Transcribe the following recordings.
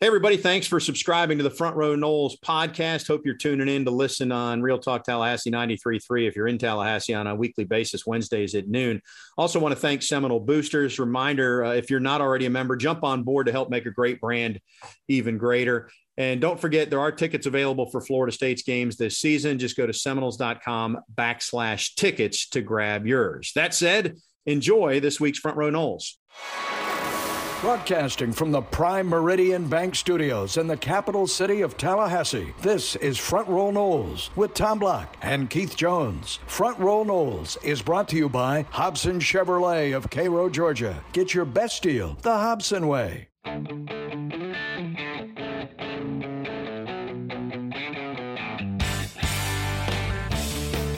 Hey, everybody. Thanks for subscribing to the Front Row Noles podcast. Hope you're tuning in to listen on Real Talk Tallahassee 93.3 if you're in Tallahassee on a weekly basis, Wednesdays at noon. Also, want to thank Seminole Boosters. Reminder uh, if you're not already a member, jump on board to help make a great brand even greater. And don't forget, there are tickets available for Florida State's games this season. Just go to seminoles.com backslash tickets to grab yours. That said, enjoy this week's Front Row Noles. Broadcasting from the Prime Meridian Bank Studios in the capital city of Tallahassee, this is Front Row Noles with Tom Block and Keith Jones. Front Row Noles is brought to you by Hobson Chevrolet of Cairo, Georgia. Get your best deal the Hobson way.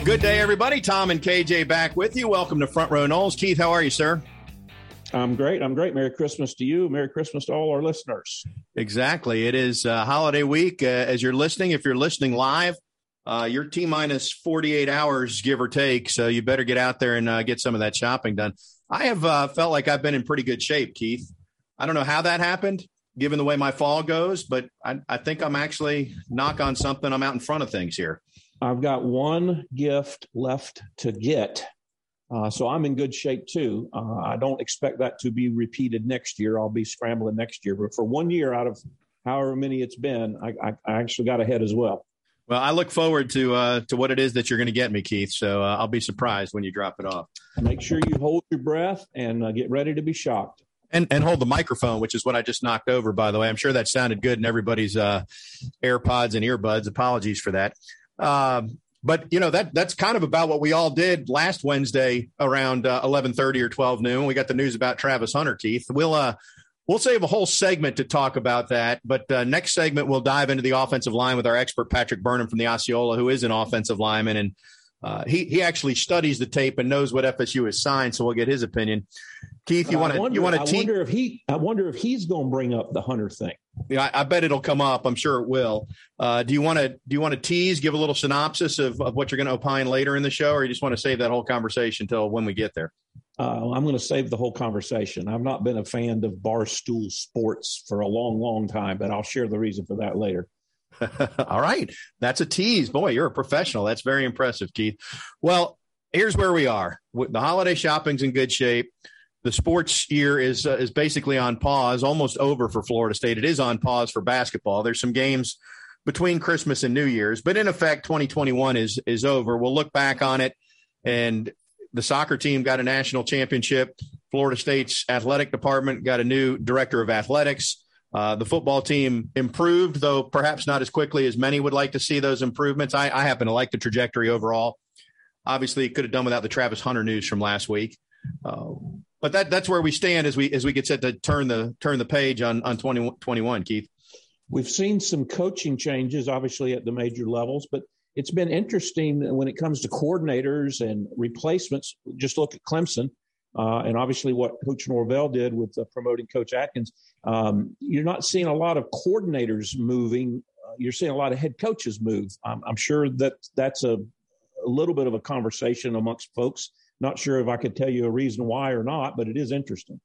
Good day, everybody. Tom and KJ back with you. Welcome to Front Row Knowles. Keith, how are you, sir? I'm great. I'm great. Merry Christmas to you. Merry Christmas to all our listeners. Exactly. It is uh, holiday week. Uh, as you're listening, if you're listening live, uh, you're T minus 48 hours, give or take. So you better get out there and uh, get some of that shopping done. I have uh, felt like I've been in pretty good shape, Keith. I don't know how that happened, given the way my fall goes, but I, I think I'm actually knock on something. I'm out in front of things here. I've got one gift left to get uh, so I'm in good shape too. Uh, I don't expect that to be repeated next year. I'll be scrambling next year, but for one year out of however many it's been, I, I, I actually got ahead as well. Well, I look forward to uh, to what it is that you're going to get me, Keith. So uh, I'll be surprised when you drop it off. Make sure you hold your breath and uh, get ready to be shocked. And, and hold the microphone, which is what I just knocked over, by the way. I'm sure that sounded good in everybody's uh, AirPods and earbuds. Apologies for that. Um, but you know that that's kind of about what we all did last Wednesday around uh, eleven thirty or twelve noon. We got the news about Travis Hunter. Keith, we'll uh, we'll save a whole segment to talk about that. But uh, next segment we'll dive into the offensive line with our expert Patrick Burnham from the Osceola, who is an offensive lineman and. Uh, he he actually studies the tape and knows what FSU has signed, so we'll get his opinion. Keith, you want to you want to? I wonder if he I wonder if he's going to bring up the Hunter thing. Yeah, I, I, bet it'll come up. I'm sure it will. Uh, do you want to do you want to tease, give a little synopsis of, of what you're going to opine later in the show, or you just want to save that whole conversation until when we get there? Uh, I'm going to save the whole conversation. I've not been a fan of barstool sports for a long, long time, but I'll share the reason for that later. All right, that's a tease. Boy, you're a professional. That's very impressive, Keith. Well, here's where we are. The holiday shopping's in good shape the sports year is uh, is basically on pause, almost over for Florida State. It is on pause for basketball. There's some games between Christmas and New Year's, but in effect, 2021 is is over. We'll look back on it, and the soccer team got a national championship. Florida State's athletic department got a new director of athletics. Uh, the football team improved, though perhaps not as quickly as many would like to see those improvements. I, I happen to like the trajectory overall. Obviously, could have done without the Travis Hunter news from last week. Uh, but that that's where we stand as we as we get set to turn the turn the page on on 2021 keith. We've seen some coaching changes obviously at the major levels but it's been interesting when it comes to coordinators and replacements just look at clemson uh, and obviously what coach norvell did with uh, promoting coach atkins. Um, you're not seeing a lot of coordinators moving uh, you're seeing a lot of head coaches move. I'm, I'm sure that that's a, a little bit of a conversation amongst folks not sure if I could tell you a reason why or not, but it is interesting.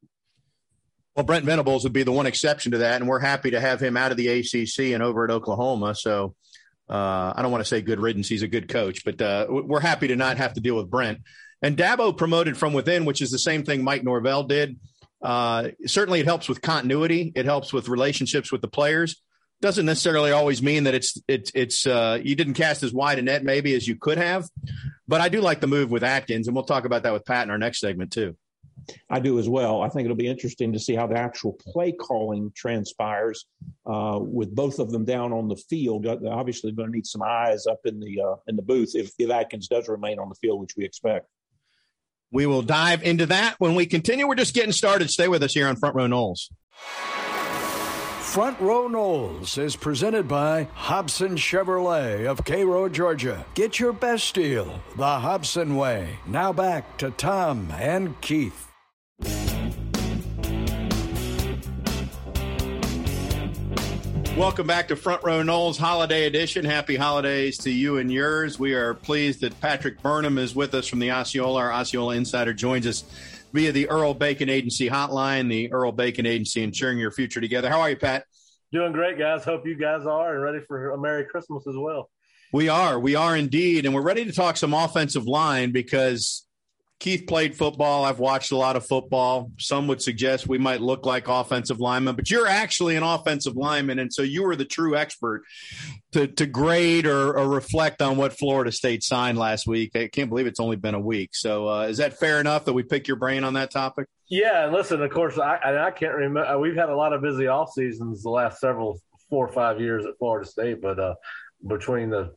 Well, Brent Venables would be the one exception to that, and we're happy to have him out of the ACC and over at Oklahoma. So uh, I don't want to say good riddance; he's a good coach, but uh, we're happy to not have to deal with Brent. And Dabo promoted from within, which is the same thing Mike Norvell did. Uh, certainly, it helps with continuity. It helps with relationships with the players. Doesn't necessarily always mean that it's it's it's uh, you didn't cast as wide a net maybe as you could have, but I do like the move with Atkins, and we'll talk about that with Pat in our next segment too. I do as well. I think it'll be interesting to see how the actual play calling transpires uh, with both of them down on the field. They're obviously, going to need some eyes up in the uh, in the booth if, if Atkins does remain on the field, which we expect. We will dive into that when we continue. We're just getting started. Stay with us here on Front Row Noles. Front Row Noles is presented by Hobson Chevrolet of Cairo, Georgia. Get your best deal the Hobson way. Now back to Tom and Keith. Welcome back to Front Row Noles Holiday Edition. Happy holidays to you and yours. We are pleased that Patrick Burnham is with us from the Osceola. Our Osceola Insider joins us via the Earl Bacon Agency hotline, the Earl Bacon Agency, ensuring your future together. How are you, Pat? Doing great, guys. Hope you guys are and ready for a Merry Christmas as well. We are. We are indeed. And we're ready to talk some offensive line because Keith played football. I've watched a lot of football. Some would suggest we might look like offensive linemen, but you're actually an offensive lineman. And so you were the true expert to, to grade or, or reflect on what Florida State signed last week. I can't believe it's only been a week. So uh, is that fair enough that we pick your brain on that topic? Yeah. Listen, of course, I, I can't remember. Uh, we've had a lot of busy off seasons the last several, four or five years at Florida State, but uh, between the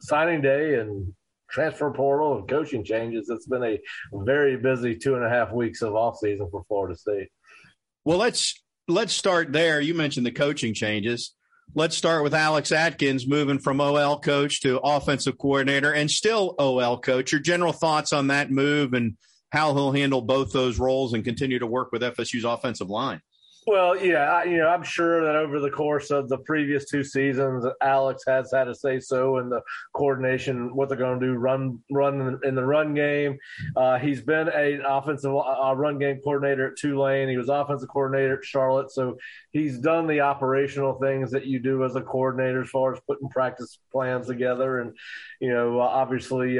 signing day and transfer portal and coaching changes, it's been a very busy two and a half weeks of off season for Florida State. Well, let's let's start there. You mentioned the coaching changes. Let's start with Alex Atkins moving from OL coach to offensive coordinator and still OL coach. Your general thoughts on that move and how he'll handle both those roles and continue to work with FSU's offensive line. Well, yeah, I, you know, I'm sure that over the course of the previous two seasons, Alex has had to say so in the coordination, what they're going to do, run, run in the run game. Uh, he's been a offensive uh, run game coordinator at Tulane. He was offensive coordinator at Charlotte, so he's done the operational things that you do as a coordinator, as far as putting practice plans together, and you know, obviously.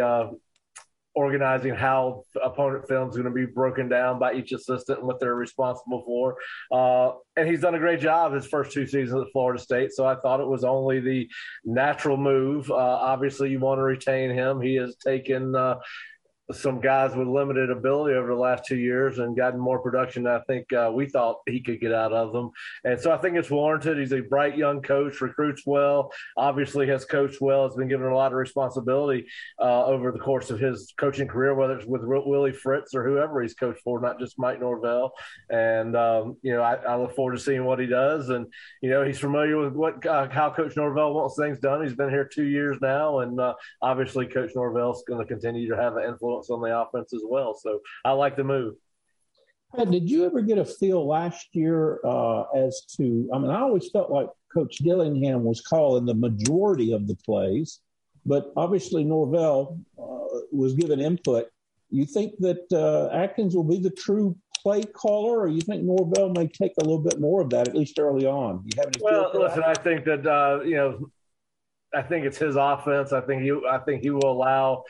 Organizing how opponent film is going to be broken down by each assistant and what they're responsible for. Uh, and he's done a great job his first two seasons at Florida State. So I thought it was only the natural move. Uh, obviously, you want to retain him. He has taken uh, some guys with limited ability over the last two years and gotten more production than I think uh, we thought he could get out of them. And so I think it's warranted. He's a bright young coach, recruits well, obviously has coached well, has been given a lot of responsibility uh, over the course of his coaching career, whether it's with Willie Fritz or whoever he's coached for, not just Mike Norvell. And, um, you know, I, I, look forward to seeing what he does. And, you know, he's familiar with what uh, how Coach Norvell wants things done. He's been here two years now. And uh, obviously, Coach Norvell's going to continue to have an influence influence on the offense as well. So I like the move. Did you ever get a feel last year uh, as to? I mean, I always felt like Coach Dillingham was calling the majority of the plays, but obviously Norvell uh, was given input. You think that uh, Atkins will be the true play caller, or you think Norvell may take a little bit more of that at least early on? You have any? Well, listen, that? I think that uh, you know, I think it's his offense. I think he, I think he will allow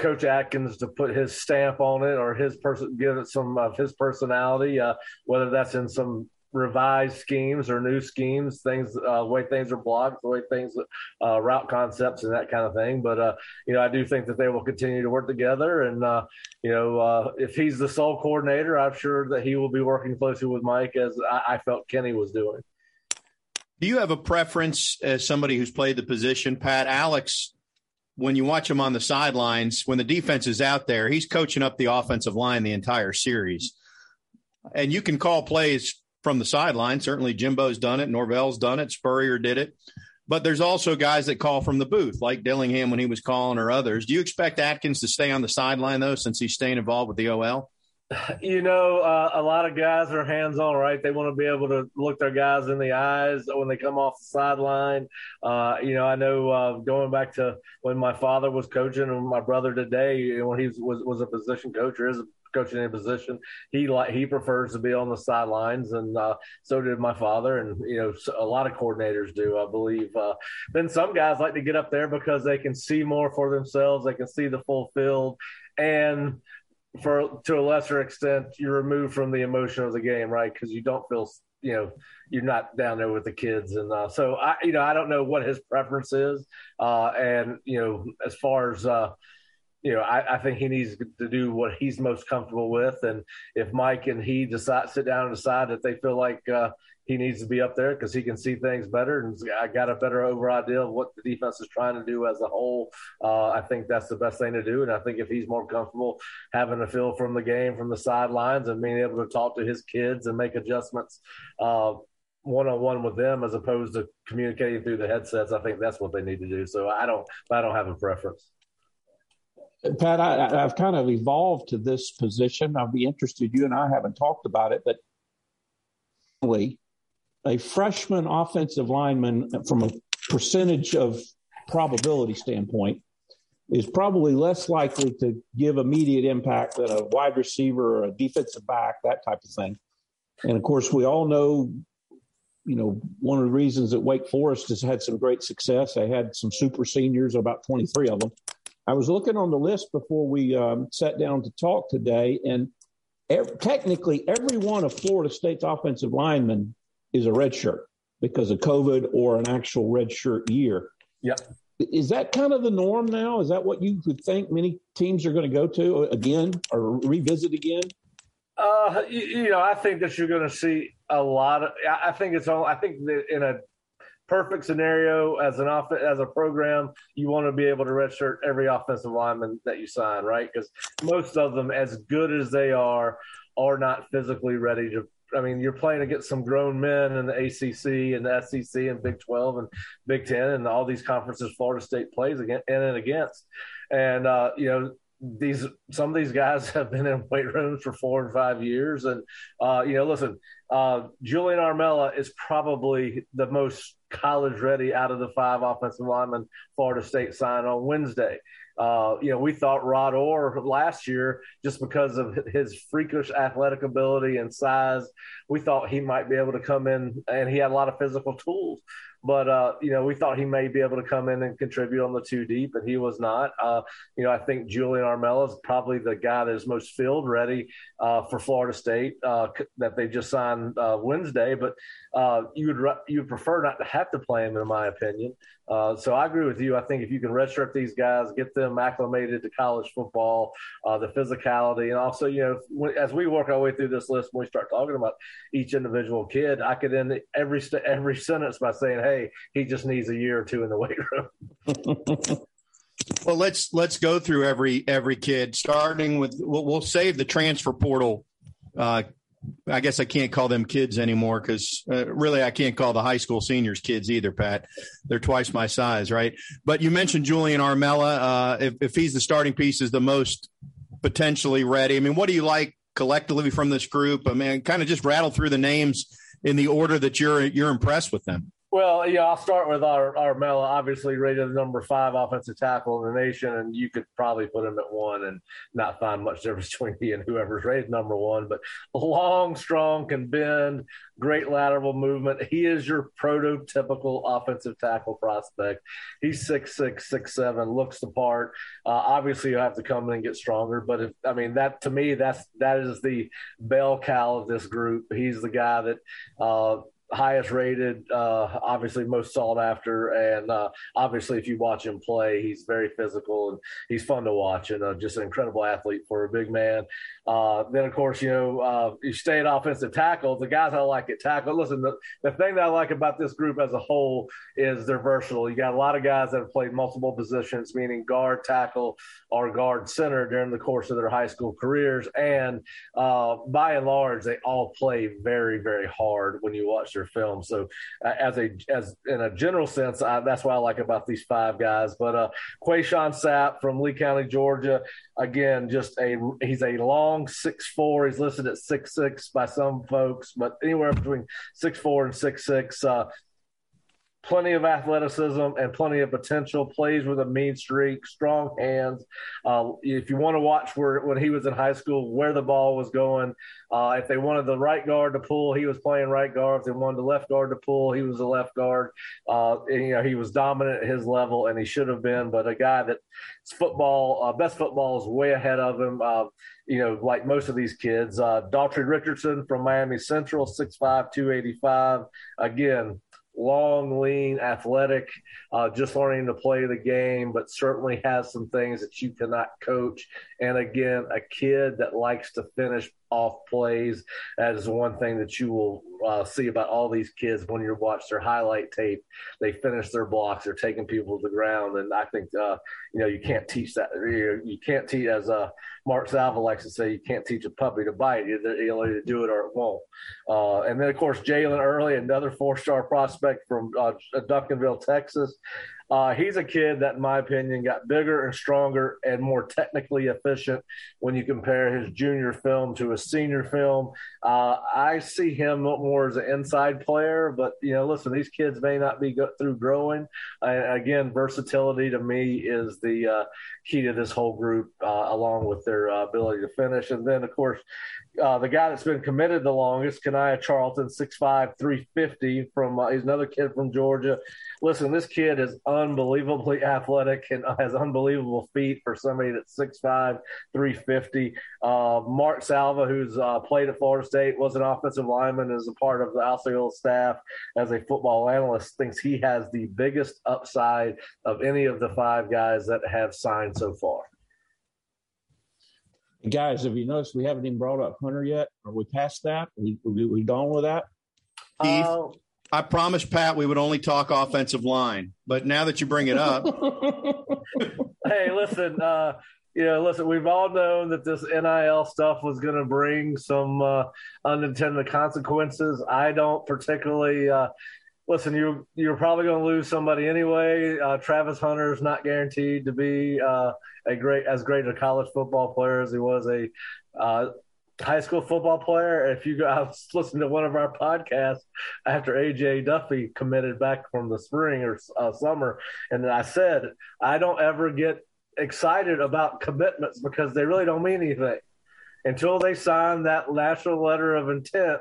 Coach Atkins to put his stamp on it or his person give it some of his personality, uh, whether that's in some revised schemes or new schemes, things, uh, the way things are blocked, the way things, uh, route concepts and that kind of thing. But, uh, you know, I do think that they will continue to work together. And, uh, you know, uh, if he's the sole coordinator, I'm sure that he will be working closely with Mike as I, I felt Kenny was doing. Do you have a preference as somebody who's played the position, Pat? Alex when you watch him on the sidelines, when the defense is out there, he's coaching up the offensive line the entire series. And you can call plays from the sideline. Certainly Jimbo's done it, Norvell's done it, Spurrier did it. But there's also guys that call from the booth, like Dillingham when he was calling or others. Do you expect Atkins to stay on the sideline, though, since he's staying involved with the OL? You know, uh, a lot of guys are hands on, right? They want to be able to look their guys in the eyes when they come off the sideline. Uh, you know, I know uh, going back to when my father was coaching and my brother today, when he was, was a position coach or is a coaching in a position, he like he prefers to be on the sidelines, and uh, so did my father, and you know, a lot of coordinators do, I believe. Uh, then some guys like to get up there because they can see more for themselves, they can see the full field, and for to a lesser extent, you're removed from the emotion of the game, right? Because you don't feel, you know, you're not down there with the kids, and uh, so I, you know, I don't know what his preference is, uh, and you know, as far as uh, you know, I, I, think he needs to do what he's most comfortable with. And if Mike and he decide sit down and decide that they feel like uh, he needs to be up there because he can see things better and I got a better over idea of what the defense is trying to do as a whole, uh, I think that's the best thing to do. And I think if he's more comfortable having a feel from the game, from the sidelines, and being able to talk to his kids and make adjustments. one on one with them as opposed to communicating through the headsets. I think that's what they need to do. So I don't, I don't have a preference. Pat, I, have kind of evolved to this position. I'll be interested. You and I haven't talked about it, but a freshman offensive lineman, from a percentage of probability standpoint, is probably less likely to give immediate impact than a wide receiver or a defensive back, that type of thing. And of course, we all know you know, one of the reasons that Wake Forest has had some great success. They had some super seniors, about 23 of them. I was looking on the list before we um, sat down to talk today, and technically every one of Florida State's offensive linemen is a red shirt because of COVID or an actual red shirt year. Yeah. Is that kind of the norm now? Is that what you would think many teams are going to go to again or revisit again? Uh, you, you, know, I think that you're going to see a lot of. I think it's all. I think that in a perfect scenario as an off as a program, you want to be able to redshirt every offensive lineman that you sign, right? Because most of them, as good as they are, are not physically ready to. I mean, you're playing against some grown men in the ACC and the SEC and Big 12 and Big 10 and all these conferences Florida State plays against in and against. And uh, you know, these some of these guys have been in weight rooms for four and five years, and uh, you know, listen, uh, Julian Armella is probably the most college ready out of the five offensive linemen Florida State signed on Wednesday. Uh, you know, we thought Rod Orr last year, just because of his freakish athletic ability and size, we thought he might be able to come in, and he had a lot of physical tools. But uh, you know, we thought he may be able to come in and contribute on the two deep, and he was not. Uh, you know, I think Julian Armella is probably the guy that is most field ready uh, for Florida State uh, that they just signed uh, Wednesday. But you would you would prefer not to have to play him, in my opinion. Uh, so I agree with you. I think if you can redshirt these guys, get them acclimated to college football, uh, the physicality, and also, you know, as we work our way through this list, when we start talking about each individual kid, I could end every every sentence by saying, "Hey, he just needs a year or two in the weight room." well, let's let's go through every every kid, starting with we'll, we'll save the transfer portal uh, I guess I can't call them kids anymore because uh, really I can't call the high school seniors kids either, Pat. They're twice my size, right? But you mentioned Julian Armella. Uh, if, if he's the starting piece, is the most potentially ready. I mean, what do you like collectively from this group? I mean, kind of just rattle through the names in the order that you're you're impressed with them. Well, yeah, I'll start with our Armella, obviously rated number five offensive tackle in the nation, and you could probably put him at one and not find much difference between he and whoever's rated number one. But long, strong, can bend, great lateral movement. He is your prototypical offensive tackle prospect. He's six six, six seven, looks the part. Uh, obviously, you have to come in and get stronger, but if, I mean that to me, that's that is the bell cow of this group. He's the guy that. Uh, highest rated, uh, obviously most sought after, and uh, obviously if you watch him play, he's very physical and he's fun to watch and uh, just an incredible athlete for a big man. Uh, then of course you know uh, you stay at offensive tackle. The guys I like at tackle. Listen, the, the thing that I like about this group as a whole is they're versatile. You got a lot of guys that have played multiple positions, meaning guard, tackle, or guard center during the course of their high school careers, and uh, by and large they all play very very hard when you watch their film. So uh, as a as in a general sense, I, that's what I like about these five guys. But uh, Qae'shon Sapp from Lee County, Georgia, again, just a he's a long six four. He's listed at six six by some folks, but anywhere between six four and six six. Uh, plenty of athleticism and plenty of potential. Plays with a mean streak, strong hands. Uh, if you want to watch where when he was in high school, where the ball was going, uh, if they wanted the right guard to pull, he was playing right guard. If they wanted the left guard to pull, he was the left guard. Uh, and, you know, he was dominant at his level, and he should have been. But a guy that's football, uh, best football is way ahead of him. Uh, you know, like most of these kids. Uh, Daughtry Richardson from Miami Central, 6'5", 285. Again, long, lean, athletic, uh, just learning to play the game, but certainly has some things that you cannot coach. And again, a kid that likes to finish off plays. That is one thing that you will uh, see about all these kids when you watch their highlight tape. They finish their blocks. They're taking people to the ground, and I think uh, you know you can't teach that. You can't teach as uh, Mark Salva likes to say. You can't teach a puppy to bite. Either you'll either do it or it won't. Uh, and then of course Jalen Early, another four-star prospect from uh, Duncanville, Texas. Uh, he's a kid that, in my opinion, got bigger and stronger and more technically efficient when you compare his junior film to his senior film. Uh, I see him more as an inside player, but you know, listen, these kids may not be go- through growing. Uh, again, versatility to me is the uh, key to this whole group, uh, along with their uh, ability to finish. And then, of course, uh, the guy that's been committed the longest, Kanaya Charlton, 6'5", 350 from uh, he's another kid from Georgia. Listen, this kid is unbelievably athletic and has unbelievable feet for somebody that's 6'5", 350. Uh, Mark Salva, who's uh, played at Florida State, was an offensive lineman, is a part of the Osceola staff as a football analyst, thinks he has the biggest upside of any of the five guys that have signed so far. Guys, have you noticed we haven't even brought up Hunter yet? Are we past that? Are we we, we done with that? Keith, uh, I promised Pat we would only talk offensive line, but now that you bring it up, hey, listen, uh, you know, listen, we've all known that this NIL stuff was going to bring some uh, unintended consequences. I don't particularly. Uh, listen, you you're probably going to lose somebody anyway. Uh, Travis Hunter is not guaranteed to be uh, a great as great a college football player as he was a uh, high school football player. If you go, I was listening to one of our podcasts after AJ Duffy committed back from the spring or uh, summer, and I said I don't ever get excited about commitments because they really don't mean anything until they sign that national letter of intent.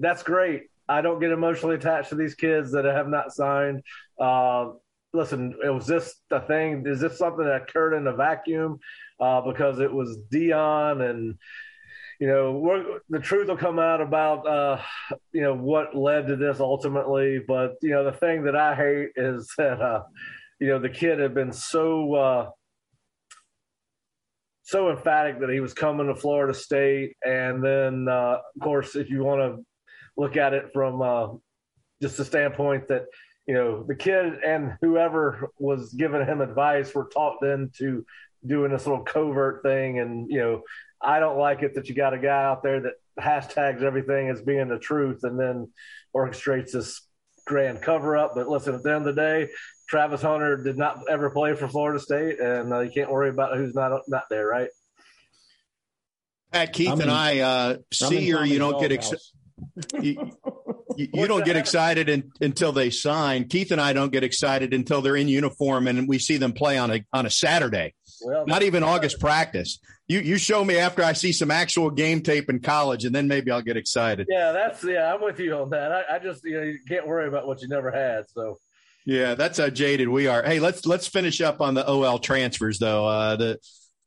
That's great. I don't get emotionally attached to these kids that have not signed. Uh, listen, it was this the thing? Is this something that occurred in a vacuum? Uh, because it was Deion and you know the truth will come out about uh, you know what led to this ultimately. But you know the thing that I hate is that uh, you know the kid had been so uh, so emphatic that he was coming to Florida State, and then uh, of course if you want to look at it from uh, just the standpoint that you know, the kid and whoever was giving him advice were talked into doing this little covert thing. And, you know, I don't like it that you got a guy out there that hashtags everything as being the truth and then orchestrates this grand cover up. But listen, at the end of the day, Travis Hunter did not ever play for Florida State, and uh, you can't worry about who's not not there, right? Pat Keith in, and I uh, see or you don't get excited. You, you don't get excited in, until they sign. Keith and I don't get excited until they're in uniform and we see them play on a on a Saturday. Well, not even August practice. You you show me after I see some actual game tape in college, and then maybe I'll get excited. Yeah, that's yeah. I'm with you on that. I, I just you know you can't worry about what you never had. So yeah, that's how jaded we are. Hey, let's let's finish up on the OL transfers though. Uh, the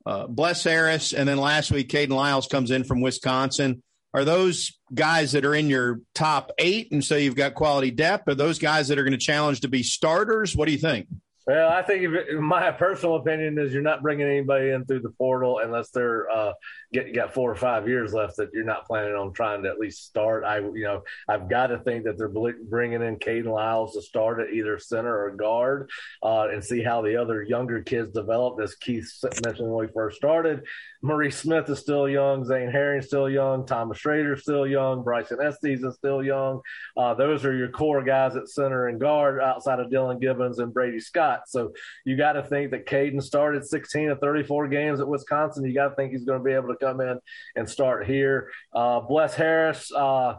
uh, Bless Harris, and then last week Kayden Lyles comes in from Wisconsin are those guys that are in your top eight and so you've got quality depth are those guys that are going to challenge to be starters? What do you think? Well, I think if, my personal opinion is you're not bringing anybody in through the portal unless they're uh, get got four or five years left that you're not planning on trying to at least start. I you know I've got to think that they're bringing in Kayden Lyles to start at either center or guard uh, and see how the other younger kids develop. As Keith mentioned when we first started, Maurice Smith is still young, Zane Herring still young, Thomas Schrader still young, Bryson Estes is still young. Uh, those are your core guys at center and guard outside of Dillan Gibbons and Brady Scott. So you got to think that Kayden started 16 of 34 games at Wisconsin. You got to think he's going to be able to come in and start here. Uh, Bless Harris, uh,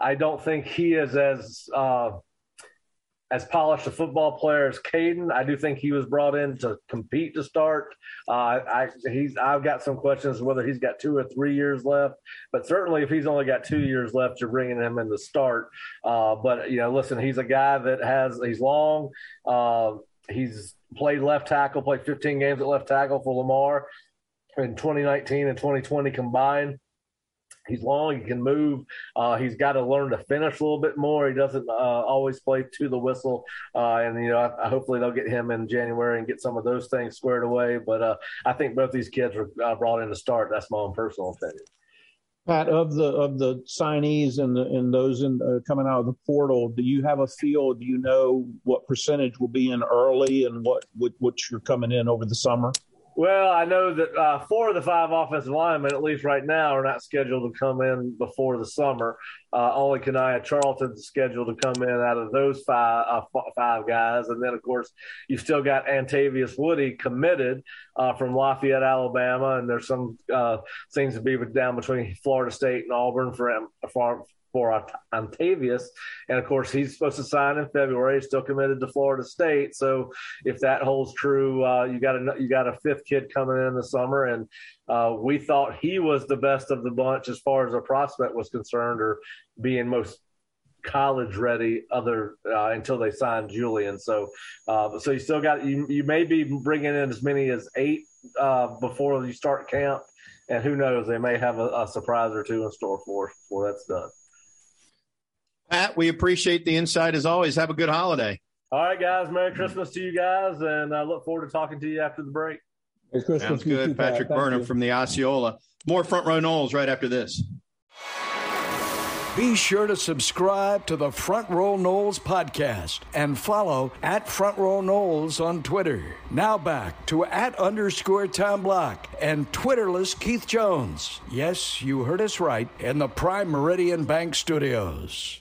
I don't think he is as uh, as polished a football player as Kayden. I do think he was brought in to compete to start. Uh, I he's I've got some questions whether he's got two or three years left, but certainly if he's only got two years left, you're bringing him in to start. Uh, but you know, listen, he's a guy that has he's long. Uh, he's played left tackle, played 15 games at left tackle for Lamar in 2019 and 2020 combined. He's long. He can move. Uh, he's got to learn to finish a little bit more. He doesn't uh, always play to the whistle. Uh, and you know, I, I, hopefully they'll get him in January and get some of those things squared away. But uh, I think both these kids were uh, brought in to start. That's my own personal opinion. Pat, of the of the signees and the, and those in, uh, coming out of the portal, do you have a feel? Do you know what percentage will be in early and what what, what you're coming in over the summer? Well, I know that uh, four of the five offensive linemen, at least right now, are not scheduled to come in before the summer. Uh, only Kanaya Charlton's scheduled to come in out of those five uh, five guys, and then of course you've still got Antavius Woody committed uh, from Lafayette, Alabama, and there's some uh, seems to be down between Florida State and Auburn for, for for Octavius. And of course, he's supposed to sign in February. He's still committed to Florida State. So if that holds true, uh, you got a you got a fifth kid coming in the summer, and uh, we thought he was the best of the bunch as far as a prospect was concerned, or being most college ready other uh, until they signed Julian. So, uh, so you still got you. You may be bringing in as many as eight uh, before you start camp, and who knows, they may have a, a surprise or two in store for us before that's done. Pat, we appreciate the insight as always. Have a good holiday. All right, guys. Merry Christmas to you guys, and I look forward to talking to you after the break. Merry Christmas. Sounds good. Too, Patrick Pat. Burnham from the Osceola. More front row Noles right after this. Be sure to subscribe to the Front Row Noles podcast and follow at Front Row Noles on Twitter. Now back to at underscore Tom Block and Twitterless Keith Jones. Yes, you heard us right in the Prime Meridian Bank Studios.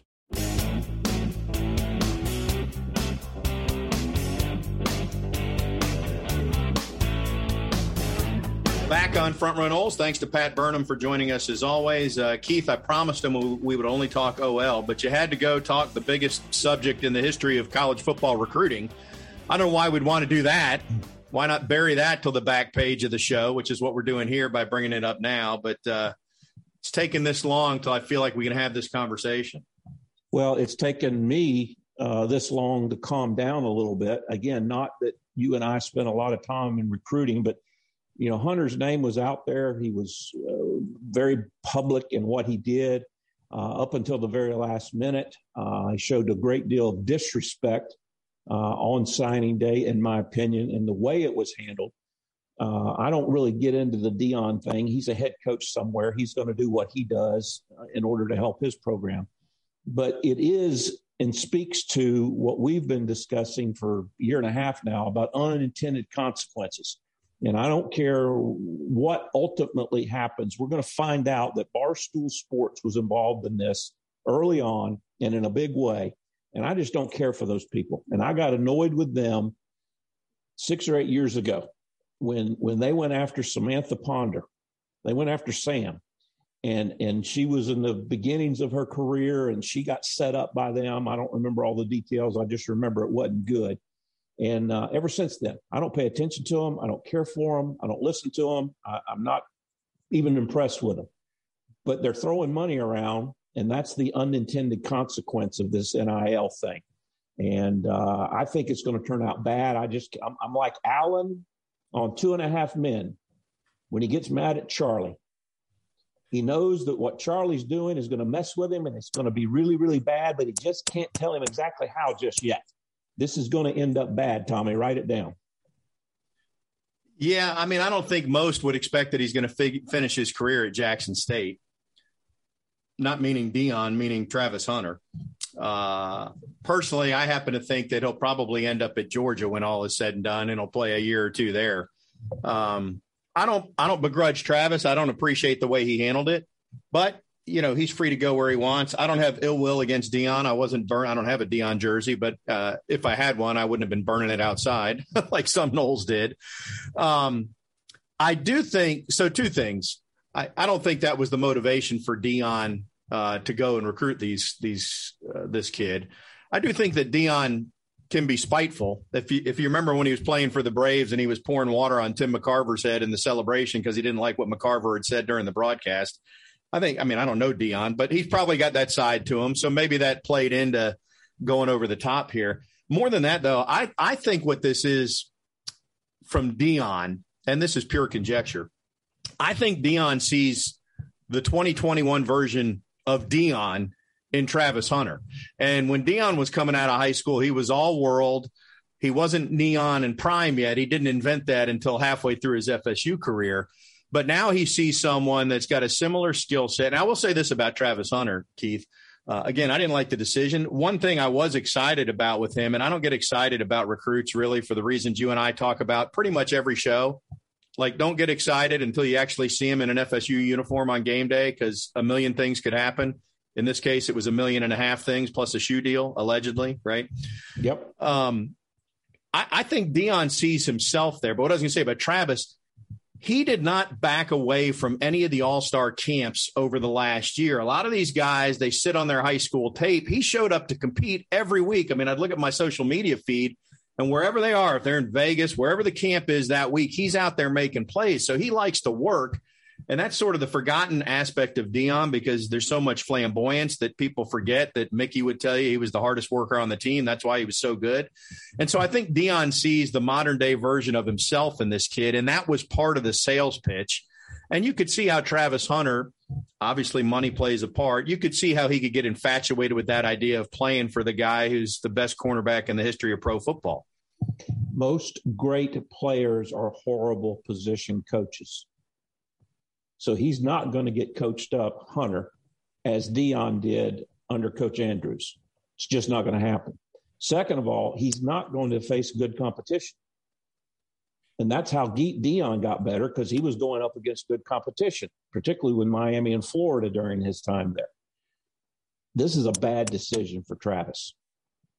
Back on Front Row Noles. Thanks to Pat Burnham for joining us as always. Uh, Keith, I promised him we would only talk OL, but you had to go talk the biggest subject in the history of college football recruiting. I don't know why we'd want to do that. Why not bury that till the back page of the show, which is what we're doing here by bringing it up now. But uh, it's taken this long till I feel like we can have this conversation. Well, it's taken me uh, this long to calm down a little bit. Again, not that you and I spent a lot of time in recruiting, but you know, Hunter's name was out there. He was uh, very public in what he did uh, up until the very last minute. Uh, he showed a great deal of disrespect uh, on signing day, in my opinion, and the way it was handled. Uh, I don't really get into the Deion thing. He's a head coach somewhere. He's going to do what he does in order to help his program. But it is and speaks to what we've been discussing for a year and a half now about unintended consequences. And I don't care what ultimately happens. We're going to find out that Barstool Sports was involved in this early on and in a big way. And I just don't care for those people. And I got annoyed with them six or eight years ago when when they went after Samantha Ponder. They went after Sam. And and she was in the beginnings of her career and she got set up by them. I don't remember all the details. I just remember it wasn't good. And uh, ever since then, I don't pay attention to them. I don't care for them. I don't listen to them. I, I'm not even impressed with them. But they're throwing money around, and that's the unintended consequence of this NIL thing. And uh, I think it's going to turn out bad. I just, I'm, I'm like Alan on Two and a Half Men when he gets mad at Charlie. He knows that what Charlie's doing is going to mess with him and it's going to be really, really bad, but he just can't tell him exactly how just yet. This is going to end up bad, Tommy. Write it down. Yeah, I mean, I don't think most would expect that he's going to fig- finish his career at Jackson State. Not meaning Deion, meaning Travis Hunter. Uh, personally, I happen to think that he'll probably end up at Georgia when all is said and done, and he'll play a year or two there. Um, I don't, I don't begrudge Travis. I don't appreciate the way he handled it, but you know, he's free to go where he wants. I don't have ill will against Deion. I wasn't burn. I don't have a Deion jersey, but uh, if I had one, I wouldn't have been burning it outside like some Noles did. Um, I do think so. Two things. I, I don't think that was the motivation for Deion uh, to go and recruit these these uh, this kid. I do think that Deion can be spiteful. If you if you remember when he was playing for the Braves and he was pouring water on Tim McCarver's head in the celebration because he didn't like what McCarver had said during the broadcast. I think, I mean, I don't know Deion, but he's probably got that side to him. So maybe that played into going over the top here. More than that, though, I, I think what this is from Deion, and this is pure conjecture, I think Deion sees the 2021 version of Deion in Travis Hunter. And when Deion was coming out of high school, he was all world. He wasn't neon and prime yet. He didn't invent that until halfway through his FSU career. But now he sees someone that's got a similar skill set. And I will say this about Travis Hunter, Keith. Uh, again, I didn't like the decision. One thing I was excited about with him, and I don't get excited about recruits really for the reasons you and I talk about pretty much every show. Like, don't get excited until you actually see him in an FSU uniform on game day because a million things could happen. In this case, it was a million and a half things plus a shoe deal, allegedly, right? Yep. Um, I, I think Deion sees himself there. But what I was going to say about Travis, he did not back away from any of the all star camps over the last year. A lot of these guys, they sit on their high school tape. He showed up to compete every week. I mean, I'd look at my social media feed, and wherever they are, if they're in Vegas, wherever the camp is that week, he's out there making plays. So he likes to work. And that's sort of the forgotten aspect of Deion because there's so much flamboyance that people forget that Mickey would tell you he was the hardest worker on the team. That's why he was so good. And so I think Deion sees the modern day version of himself in this kid. And that was part of the sales pitch. And you could see how Travis Hunter, obviously money plays a part. You could see how he could get infatuated with that idea of playing for the guy who's the best cornerback in the history of pro football. Most great players are horrible position coaches. So he's not going to get coached up, Hunter, as Deion did under Coach Andrews. It's just not going to happen. Second of all, he's not going to face good competition. And that's how Deion got better because he was going up against good competition, particularly with Miami and Florida during his time there. This is a bad decision for Travis.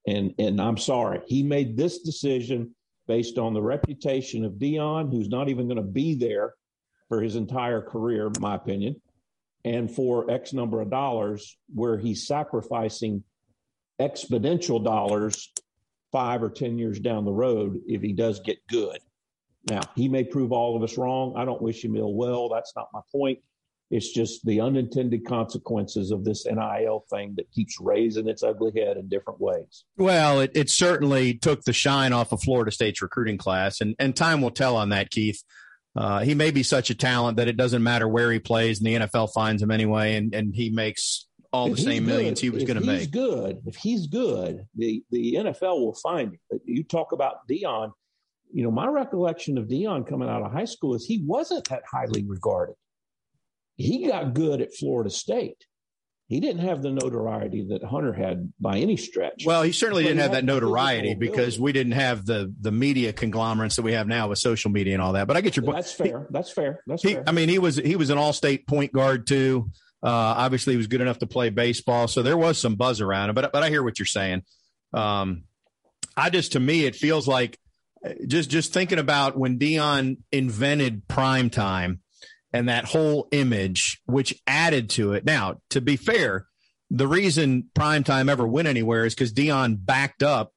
And, and I'm sorry. He made this decision based on the reputation of Deion, who's not even going to be there for his entire career, my opinion, and for X number of dollars, where he's sacrificing exponential dollars five or 10 years down the road if he does get good. Now, he may prove all of us wrong. I don't wish him ill well. That's not my point. It's just the unintended consequences of this NIL thing that keeps raising its ugly head in different ways. Well, it, it certainly took the shine off of Florida State's recruiting class, and, and time will tell on that, Keith. Uh, he may be such a talent that it doesn't matter where he plays, and the NFL finds him anyway, and, and he makes all if the same good, millions he was going to make. Good. If he's good, the the NFL will find him. But you talk about Deion. You know, my recollection of Deion coming out of high school is he wasn't that highly regarded. He got good at Florida State he didn't have the notoriety that Hunter had by any stretch. Well, he certainly but didn't he have that notoriety because we didn't have the the media conglomerates that we have now with social media and all that. But I get your point. That's fair. He, That's fair. That's he, fair. I mean, he was he was an all state point guard too. Uh, obviously, he was good enough to play baseball, so there was some buzz around him. But but I hear what you're saying. Um, I just to me, it feels like just just thinking about when Deion invented prime time and that whole image, which added to it. Now, to be fair, the reason primetime ever went anywhere is because Deion backed up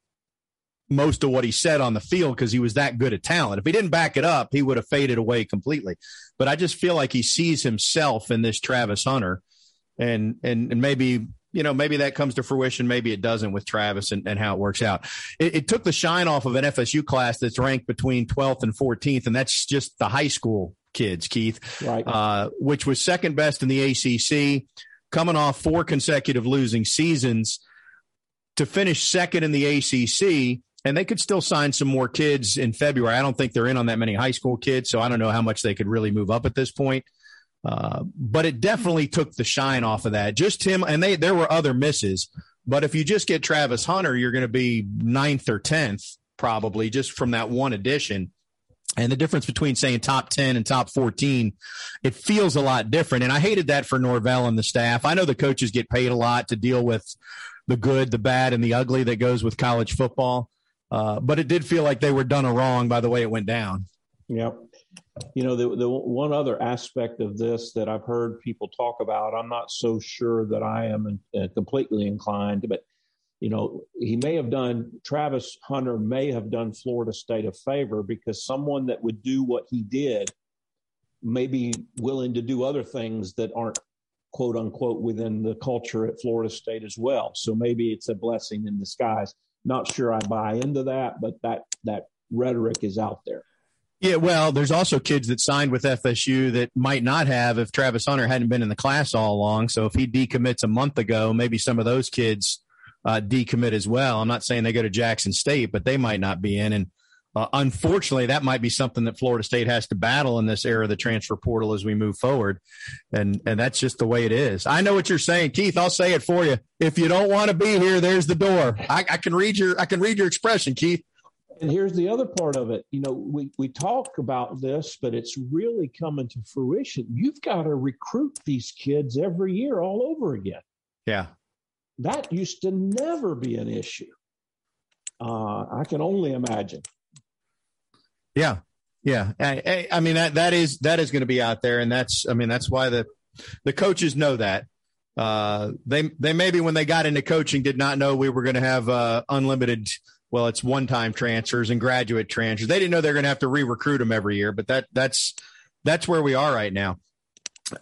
most of what he said on the field because he was that good at talent. If he didn't back it up, he would have faded away completely. But I just feel like he sees himself in this Travis Hunter, and and and maybe you know maybe that comes to fruition, maybe it doesn't with Travis and, and how it works out. It, it took the shine off of an FSU class that's ranked between 12th and 14th, and that's just the high school kids, Keith, right. uh, which was second best in the ACC, coming off four consecutive losing seasons to finish second in the ACC. And they could still sign some more kids in February. I don't think they're in on that many high school kids, so I don't know how much they could really move up at this point. Uh, but it definitely took the shine off of that. Just him, and they there were other misses. But if you just get Travis Hunter, you're going to be ninth or tenth probably just from that one addition. And the difference between saying top 10 and top 14, it feels a lot different. And I hated that for Norvell and the staff. I know the coaches get paid a lot to deal with the good, the bad, and the ugly that goes with college football. Uh, but it did feel like they were done a wrong by the way it went down. Yep. You know, the, the one other aspect of this that I've heard people talk about, I'm not so sure that I am uh, completely inclined, but you know, he may have done, Travis Hunter may have done Florida State a favor because someone that would do what he did may be willing to do other things that aren't quote unquote within the culture at Florida State as well. So maybe it's a blessing in disguise. Not sure I buy into that, but that that rhetoric is out there. Yeah, well, there's also kids that signed with FSU that might not have if Travis Hunter hadn't been in the class all along. So if he decommits a month ago, maybe some of those kids uh, decommit as well. I'm not saying they go to Jackson State, but they might not be in. And uh, unfortunately, that might be something that Florida State has to battle in this era of the transfer portal as we move forward. And and that's just the way it is. I know what you're saying, Keith. I'll say it for you. If you don't want to be here, there's the door. I, I can read your I can read your expression, Keith. And here's the other part of it. You know, we, we talk about this, but it's really coming to fruition. You've got to recruit these kids every year all over again. Yeah. That used to never be an issue. Uh, I can only imagine. Yeah. Yeah, I, I mean that that is that is going to be out there, and that's I mean that's why the the coaches know that. Uh, they they maybe when they got into coaching did not know we were going to have uh, unlimited. Well, it's one time transfers and graduate transfers. They didn't know they're going to have to re recruit them every year, but that that's that's where we are right now.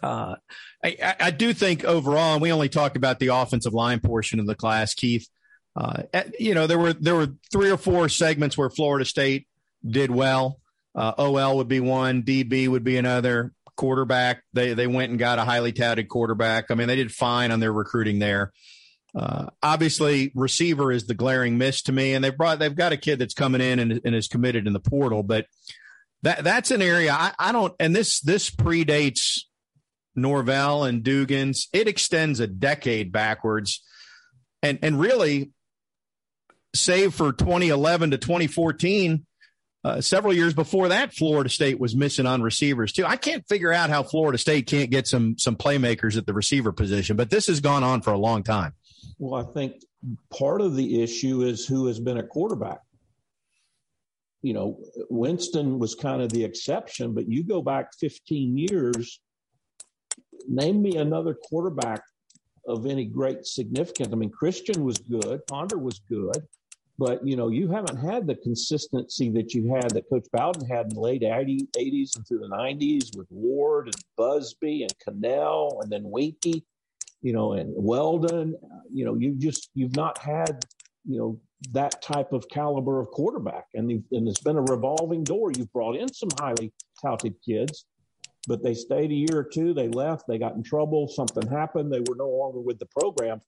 Uh, I, I, do think overall, and we only talked about the offensive line portion of the class, Keith. Uh, you know, there were there were three or four segments where Florida State did well. Uh, OL would be one, DB would be another. Quarterback, they they went and got a highly touted quarterback. I mean, they did fine on their recruiting there. Uh, obviously, receiver is the glaring miss to me, and they've brought they've got a kid that's coming in and, and is committed in the portal, but that that's an area I, I don't. And this this predates Norvell and Dugans. It extends a decade backwards, and and really, save for 2011 to 2014 uh, several years before that, Florida State was missing on receivers too. I can't figure out how Florida State can't get some some playmakers at the receiver position, but this has gone on for a long time. Well, I think part of the issue is who has been a quarterback. You know, Winston was kind of the exception, but you go back 15 years, name me another quarterback of any great significance. I mean, Christian was good, Ponder was good. But you know, you haven't had the consistency that you had that Coach Bowden had in the late 80s and through the 90s with Ward and Busby and Kanell and then Weinke, you know, and Weldon. You know, you just you've not had you know that type of caliber of quarterback, and and it's been a revolving door. You've brought in some highly touted kids, but they stayed a year or two. They left. They got in trouble. Something happened. They were no longer with the program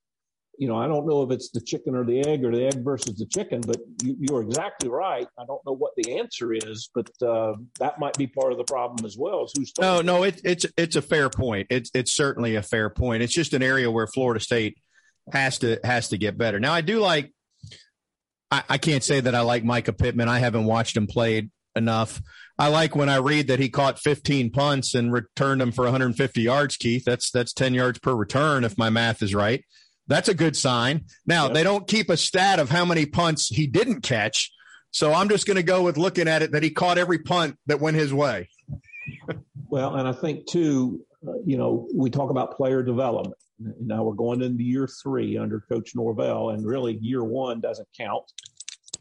you know, I don't know if it's the chicken or the egg or the egg versus the chicken, but you, are exactly right. I don't know what the answer is, but uh, that might be part of the problem as well. Is who's no, no, it, it's it's a fair point. It's it's certainly a fair point. It's just an area where Florida State has to has to get better. Now, I do like. I, I can't say that I like Mycah Pittman. I haven't watched him played enough. I like when I read that he caught 15 punts and returned them for 150 yards. Keith, that's that's 10 yards per return if my math is right. That's a good sign. Now, yep. they don't keep a stat of how many punts he didn't catch. So I'm just going to go with looking at it that he caught every punt that went his way. well, and I think, too, uh, you know, we talk about player development. Now we're going into year three under Coach Norvell, and really year one doesn't count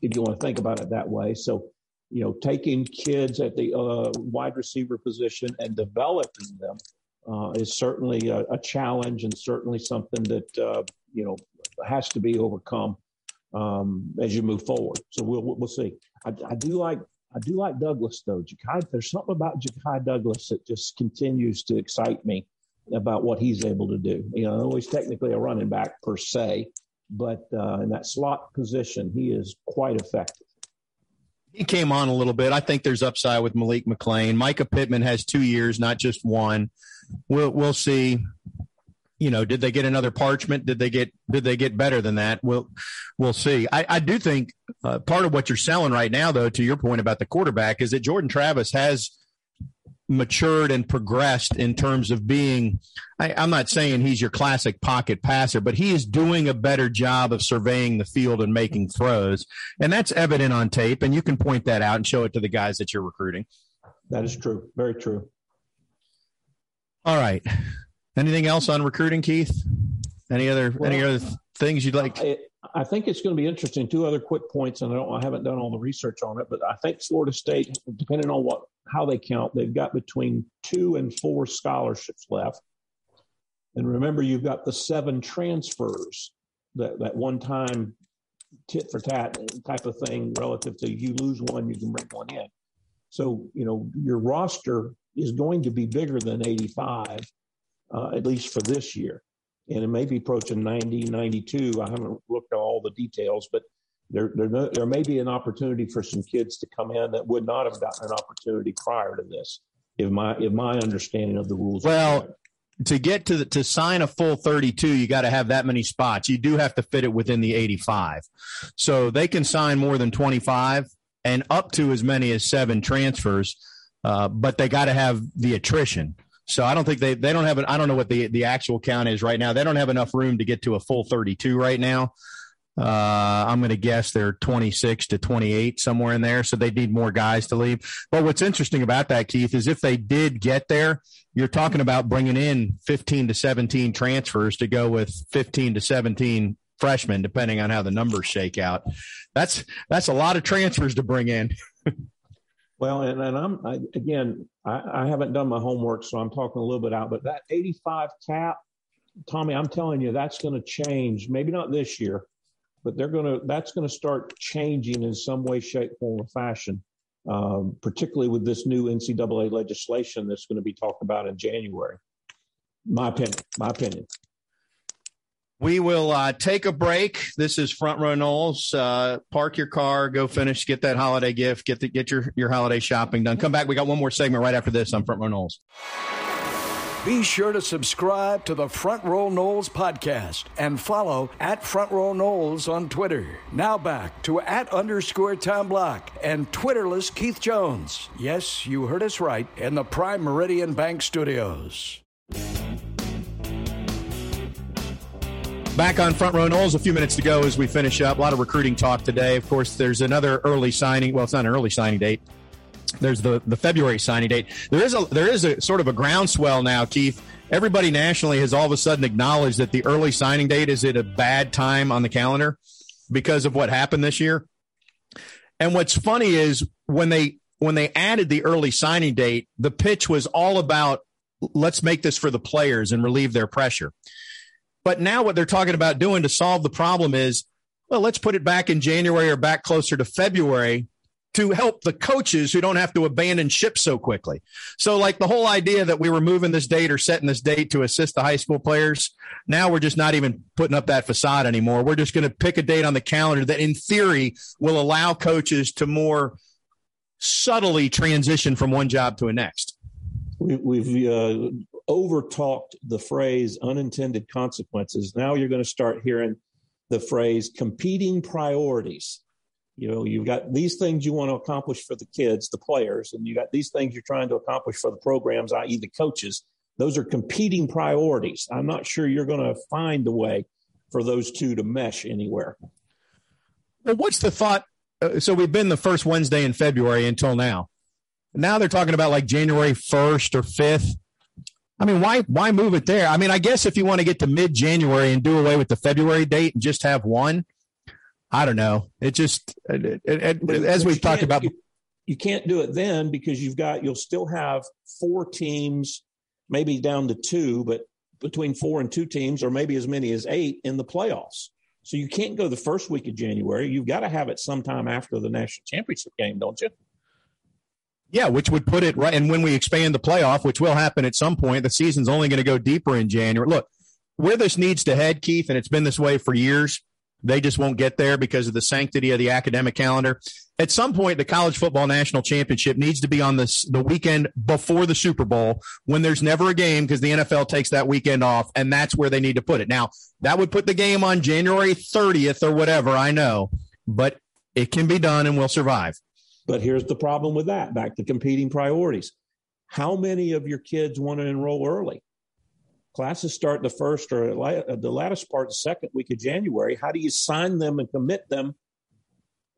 if you want to think about it that way. So, you know, taking kids at the uh, wide receiver position and developing them uh, is certainly a, a, challenge and certainly something that uh, you know has to be overcome um, as you move forward. So we'll we'll see. I, I do like I do like Douglas though. Ja'Khi, there's something about Ja'Khi Douglas that just continues to excite me about what he's able to do. You know, he's technically a running back per se, but uh, in that slot position, he is quite effective. He came on a little bit. I think there's upside with Malik McClain. Mycah Pittman has two years, not just one we'll we'll see. You know, did they get another parchment? Did they get did they get better than that? We'll we'll see. I, I do think uh, part of what you're selling right now, though, to your point about the quarterback, is that Jordan Travis has matured and progressed in terms of being I, am not saying he's your classic pocket passer, but he is doing a better job of surveying the field and making throws. And that's evident on tape, and you can point that out and show it to the guys that you're recruiting. That is true. Very true. All right. Anything else on recruiting, Keith? Any other well, any other things you'd like? I, I, think it's going to be interesting. Two other quick points, and I, don't, I haven't done all the research on it, but I think Florida State, depending on what how they count, they've got between two and four scholarships left. And remember, you've got the seven transfers that that one time tit for tat type of thing relative to you lose one, you can bring one in. So you know your roster is going to be bigger than 85, uh, at least for this year. And it may be approaching 90, 92. I haven't looked at all the details, but there, there, there may be an opportunity for some kids to come in that would not have gotten an opportunity prior to this, if my, if my understanding of the rules. Well, to get to the, to sign a full 32 you got to have that many spots you do have to fit it within the 85 so they can sign more than 25 and up to as many as seven transfers uh, but they got to have the attrition. So I don't think they they don't have an I don't know what the the actual count is right now. They don't have enough room to get to a full 32 right now. Uh, I'm going to guess they're 26 to 28, somewhere in there. So they need more guys to leave. But what's interesting about that, Keith, is if they did get there, you're talking about bringing in 15 to 17 transfers to go with 15 to 17 freshmen, depending on how the numbers shake out. That's that's a lot of transfers to bring in. well, and, and I'm I, again, I, I haven't done my homework, so I'm talking a little bit out. But that 85 cap, Tommy, I'm telling you, that's going to change. Maybe not this year, but they're going to that's going to start changing in some way, shape, form, or fashion. Um, particularly with this new NCAA legislation that's going to be talked about in January. My opinion. My opinion. We will uh, take a break. This is Front Row Noles. Uh, park your car, go finish, get that holiday gift, get the, get your, your holiday shopping done. Come back. We got one more segment right after this on Front Row Noles. Be sure to subscribe to the Front Row Noles podcast and follow at Front Row Noles on Twitter. Now back to at underscore Tom Block and Twitterless Keith Jones. Yes, you heard us right in the Prime Meridian Bank Studios. Back on Front Row Noles, a few minutes to go as we finish up. A lot of recruiting talk today. Of course, there's another early signing. Well, it's not an early signing date. There's the, the February signing date. There is a there is a sort of a groundswell now, Keith. Everybody nationally has all of a sudden acknowledged that the early signing date is at a bad time on the calendar because of what happened this year. And what's funny is when they when they added the early signing date, the pitch was all about let's make this for the players and relieve their pressure. But now what they're talking about doing to solve the problem is, well, let's put it back in January or back closer to February to help the coaches who don't have to abandon ship so quickly. So, like the whole idea that we were moving this date or setting this date to assist the high school players, now we're just not even putting up that facade anymore. We're just going to pick a date on the calendar that, in theory, will allow coaches to more subtly transition from one job to a next. We, have uh, overtalked the phrase unintended consequences. Now you're going to start hearing the phrase competing priorities. You know, you've got these things you want to accomplish for the kids, the players, and you got these things you're trying to accomplish for the programs, i.e., the coaches. Those are competing priorities. I'm not sure you're going to find a way for those two to mesh anywhere. Well, what's the thought? Uh, so we've been the first Wednesday in February until now. Now they're talking about like January 1st or 5th. I mean, why why move it there? I mean, I guess if you want to get to mid January and do away with the February date and just have one, I don't know. It just it, it, it, as we've talked about, you, you can't do it then because you've got you'll still have four teams, maybe down to two, but between four and two teams, or maybe as many as eight in the playoffs. So you can't go the first week of January. You've got to have it sometime after the national championship game, don't you? Yeah, which would put it right. And when we expand the playoff, which will happen at some point, the season's only going to go deeper in January. Look, where this needs to head, Keith, and it's been this way for years. They just won't get there because of the sanctity of the academic calendar. At some point, the college football national championship needs to be on this the weekend before the Super Bowl when there's never a game because the NFL takes that weekend off, and that's where they need to put it. Now, that would put the game on January 30th or whatever, I know, but it can be done and we'll survive. But here's the problem with that back to competing priorities. How many of your kids want to enroll early? Classes start the first or the latest part, the second week of January. How do you sign them and commit them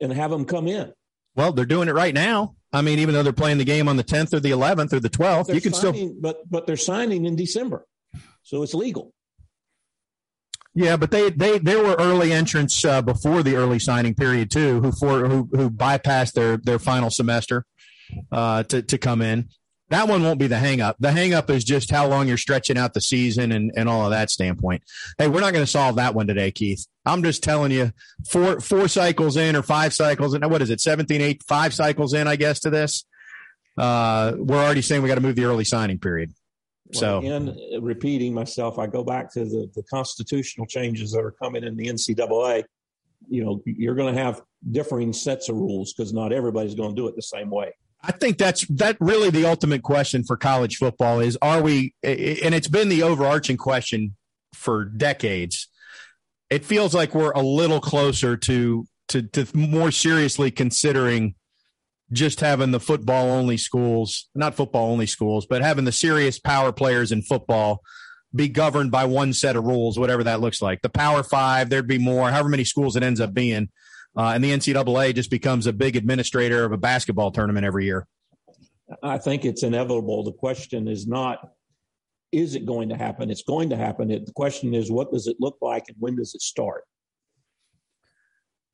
and have them come in? Well, they're doing it right now. I mean, even though they're playing the game on the 10th or the 11th or the 12th, you can signing, still. But but they're signing in December, so it's legal. Yeah, but they they there were early entrants uh, before the early signing period too, who for who who bypassed their their final semester uh, to to come in. That one won't be the hang up. The hang up is just how long you're stretching out the season and, and all of that standpoint. Hey, we're not going to solve that one today, Keith. I'm just telling you, four four cycles in or five cycles in. What is it? 17, 8, five cycles in, I guess, to this. Uh, we're already saying we got to move the early signing period. So, in repeating myself, I go back to the, the constitutional changes that are coming in the NCAA. You know, you're going to have differing sets of rules because not everybody's going to do it the same way. I think that's that really the ultimate question for college football is are we and it's been the overarching question for decades. It feels like we're a little closer to to to more seriously considering just having the football only schools, not football only schools, but having the serious power players in football be governed by one set of rules, whatever that looks like. The Power Five, there'd be more, however many schools it ends up being. Uh, and the NCAA just becomes a big administrator of a basketball tournament every year. I think it's inevitable. The question is not, is it going to happen? It's going to happen. It, the question is, what does it look like and when does it start?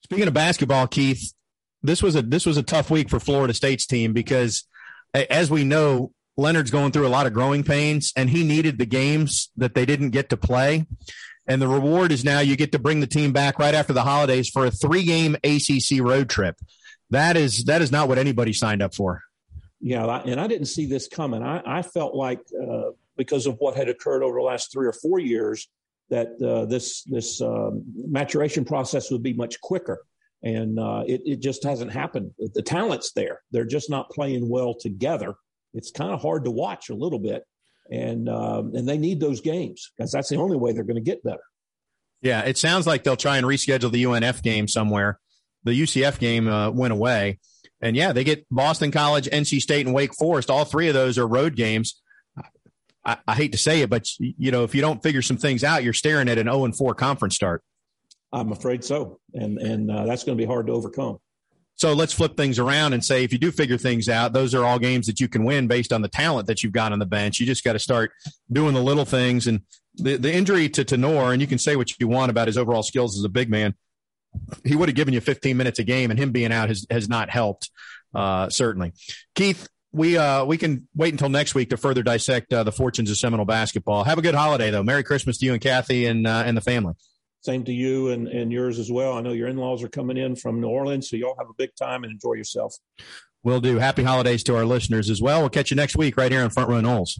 Speaking of basketball, Keith, this was a this was a tough week for Florida State's team because, as we know, Leonard's going through a lot of growing pains, and he needed the games that they didn't get to play. And the reward is now you get to bring the team back right after the holidays for a three game ACC road trip. That is that is not what anybody signed up for. Yeah, and I didn't see this coming. I, I felt like uh, because of what had occurred over the last three or four years, that uh, this this um, maturation process would be much quicker, and uh, it it just hasn't happened. The talent's there; they're just not playing well together. It's kind of hard to watch a little bit, and um, and they need those games because that's the only way they're going to get better. Yeah, it sounds like they'll try and reschedule the UNF game somewhere. The UCF game uh, went away, and yeah, they get Boston College, NC State, and Wake Forest. All three of those are road games. I, I hate to say it, but you know, if you don't figure some things out, you're staring at an 0 and 4 conference start. I'm afraid so, and and uh, that's going to be hard to overcome. So let's flip things around and say if you do figure things out, those are all games that you can win based on the talent that you've got on the bench. You just got to start doing the little things. And the, the injury to Tenor, and you can say what you want about his overall skills as a big man, he would have given you 15 minutes a game, and him being out has, has not helped, uh, certainly. Keith, we uh, we can wait until next week to further dissect uh, the fortunes of Seminole basketball. Have a good holiday, though. Merry Christmas to you and Kathy and uh, and the family. Same to you and, and yours as well. I know your in laws are coming in from New Orleans, so y'all have a big time and enjoy yourself. Will do. Happy holidays to our listeners as well. We'll catch you next week right here on Front Row Noles.